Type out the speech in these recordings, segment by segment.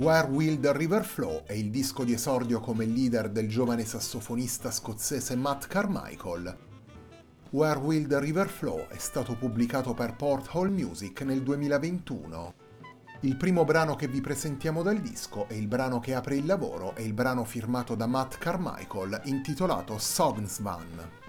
Where Will the River Flow è il disco di esordio come leader del giovane sassofonista scozzese Matt Carmichael. Where Will the River Flow è stato pubblicato per Port Hall Music nel 2021. Il primo brano che vi presentiamo dal disco è il brano che apre il lavoro, è il brano firmato da Matt Carmichael intitolato Sognsvan.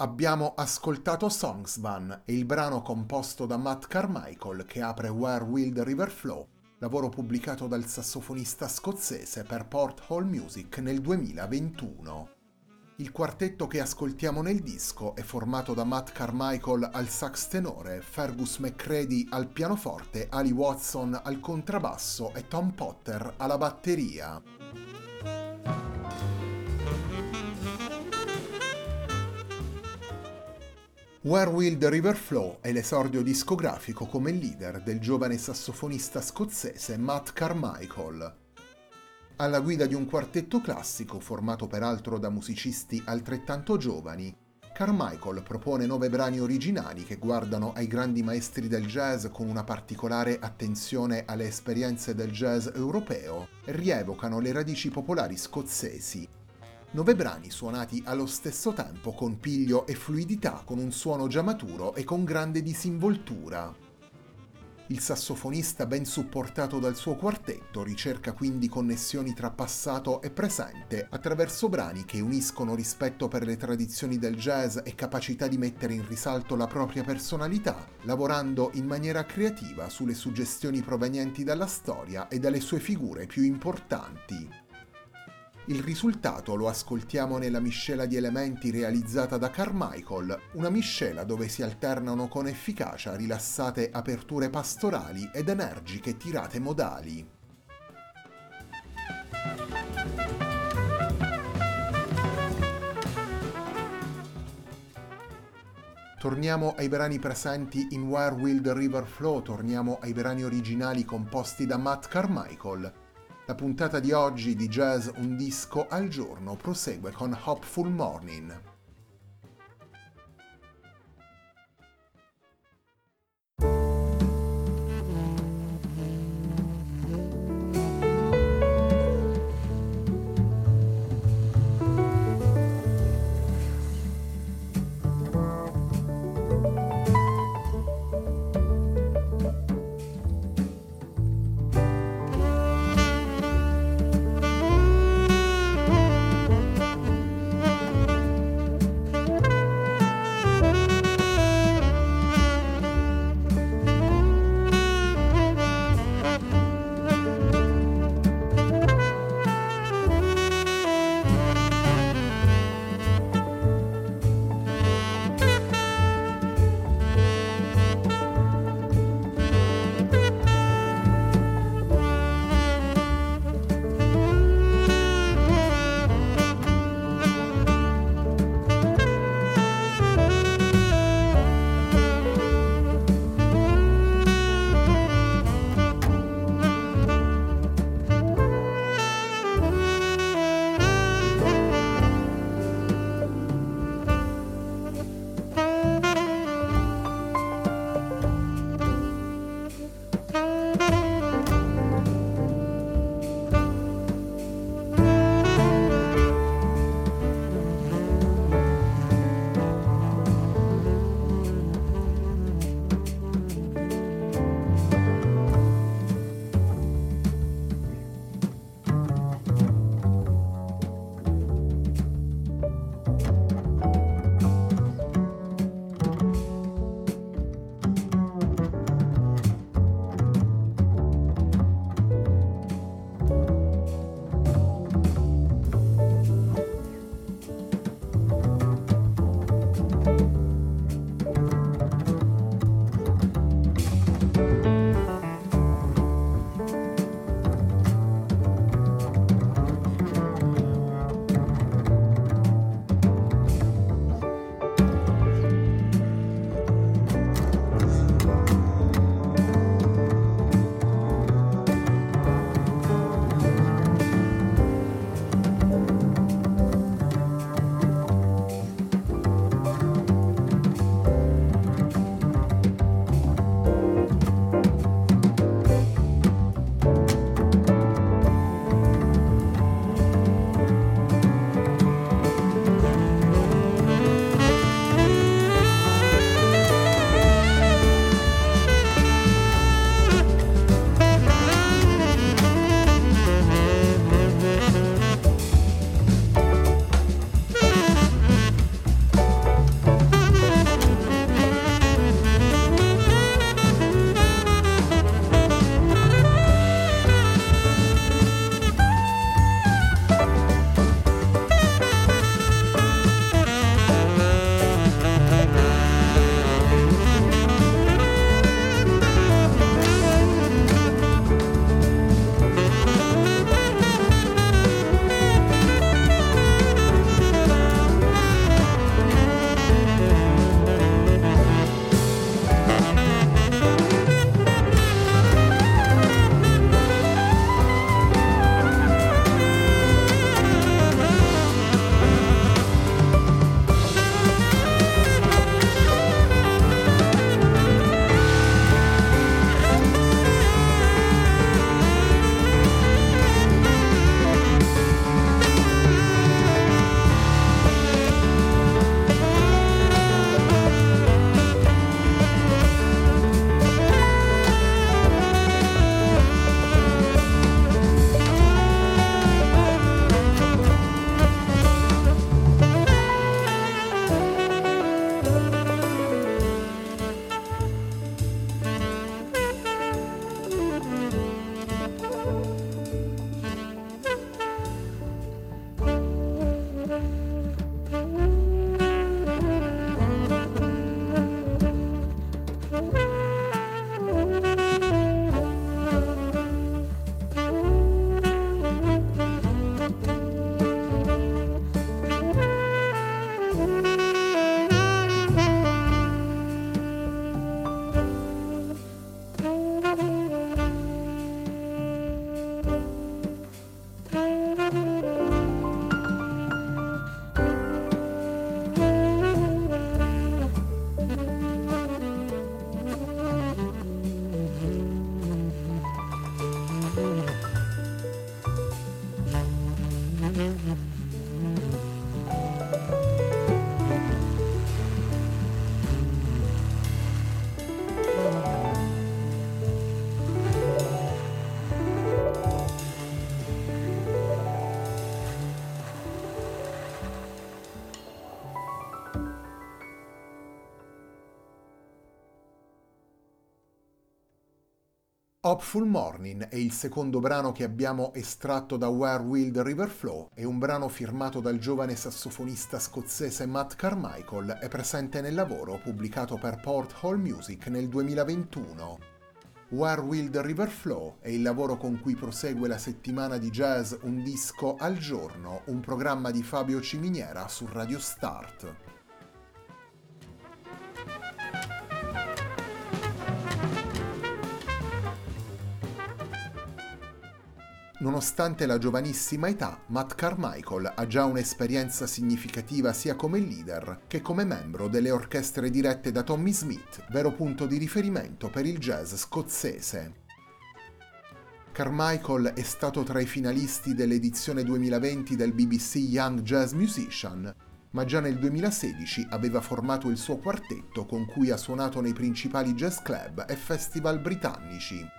Abbiamo ascoltato Songsvan e il brano composto da Matt Carmichael che apre Where Will the River Flow, lavoro pubblicato dal sassofonista scozzese per Port Hall Music nel 2021. Il quartetto che ascoltiamo nel disco è formato da Matt Carmichael al sax tenore, Fergus McCready al pianoforte, Ali Watson al contrabbasso e Tom Potter alla batteria. Where Will the River Flow è l'esordio discografico come leader del giovane sassofonista scozzese Matt Carmichael. Alla guida di un quartetto classico formato peraltro da musicisti altrettanto giovani, Carmichael propone nove brani originali che guardano ai grandi maestri del jazz con una particolare attenzione alle esperienze del jazz europeo e rievocano le radici popolari scozzesi Nove brani suonati allo stesso tempo con piglio e fluidità, con un suono già maturo e con grande disinvoltura. Il sassofonista, ben supportato dal suo quartetto, ricerca quindi connessioni tra passato e presente attraverso brani che uniscono rispetto per le tradizioni del jazz e capacità di mettere in risalto la propria personalità, lavorando in maniera creativa sulle suggestioni provenienti dalla storia e dalle sue figure più importanti. Il risultato lo ascoltiamo nella miscela di elementi realizzata da Carmichael, una miscela dove si alternano con efficacia rilassate aperture pastorali ed energiche tirate modali. Torniamo ai brani presenti in Where Will the River Flow, torniamo ai brani originali composti da Matt Carmichael, la puntata di oggi di Jazz Un disco al giorno prosegue con Hopeful Morning. Hopeful Morning è il secondo brano che abbiamo estratto da Where Will the River Flow e un brano firmato dal giovane sassofonista scozzese Matt Carmichael è presente nel lavoro pubblicato per Port Hall Music nel 2021. Where Will the River Flow è il lavoro con cui prosegue la settimana di jazz Un disco al giorno, un programma di Fabio Ciminiera su Radio Start. Nonostante la giovanissima età, Matt Carmichael ha già un'esperienza significativa sia come leader che come membro delle orchestre dirette da Tommy Smith, vero punto di riferimento per il jazz scozzese. Carmichael è stato tra i finalisti dell'edizione 2020 del BBC Young Jazz Musician, ma già nel 2016 aveva formato il suo quartetto con cui ha suonato nei principali jazz club e festival britannici.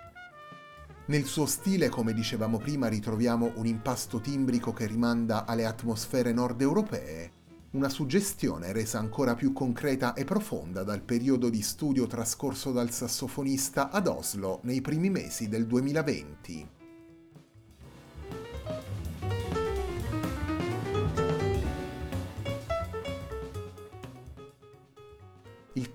Nel suo stile, come dicevamo prima, ritroviamo un impasto timbrico che rimanda alle atmosfere nord europee, una suggestione resa ancora più concreta e profonda dal periodo di studio trascorso dal sassofonista ad Oslo nei primi mesi del 2020.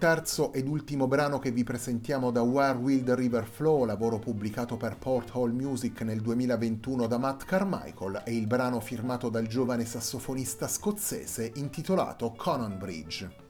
Terzo ed ultimo brano che vi presentiamo da Where Will the River Flow, lavoro pubblicato per Port Hall Music nel 2021 da Matt Carmichael, è il brano firmato dal giovane sassofonista scozzese intitolato Conan Bridge.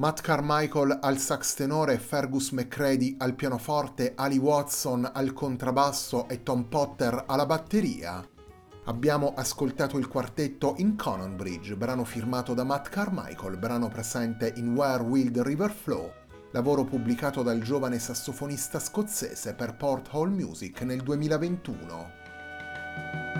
Matt Carmichael al sax tenore, Fergus McCready al pianoforte, Ali Watson al contrabbasso e Tom Potter alla batteria. Abbiamo ascoltato il quartetto in Conan Bridge, brano firmato da Matt Carmichael, brano presente in Where Will the River Flow, lavoro pubblicato dal giovane sassofonista scozzese per Port Hall Music nel 2021.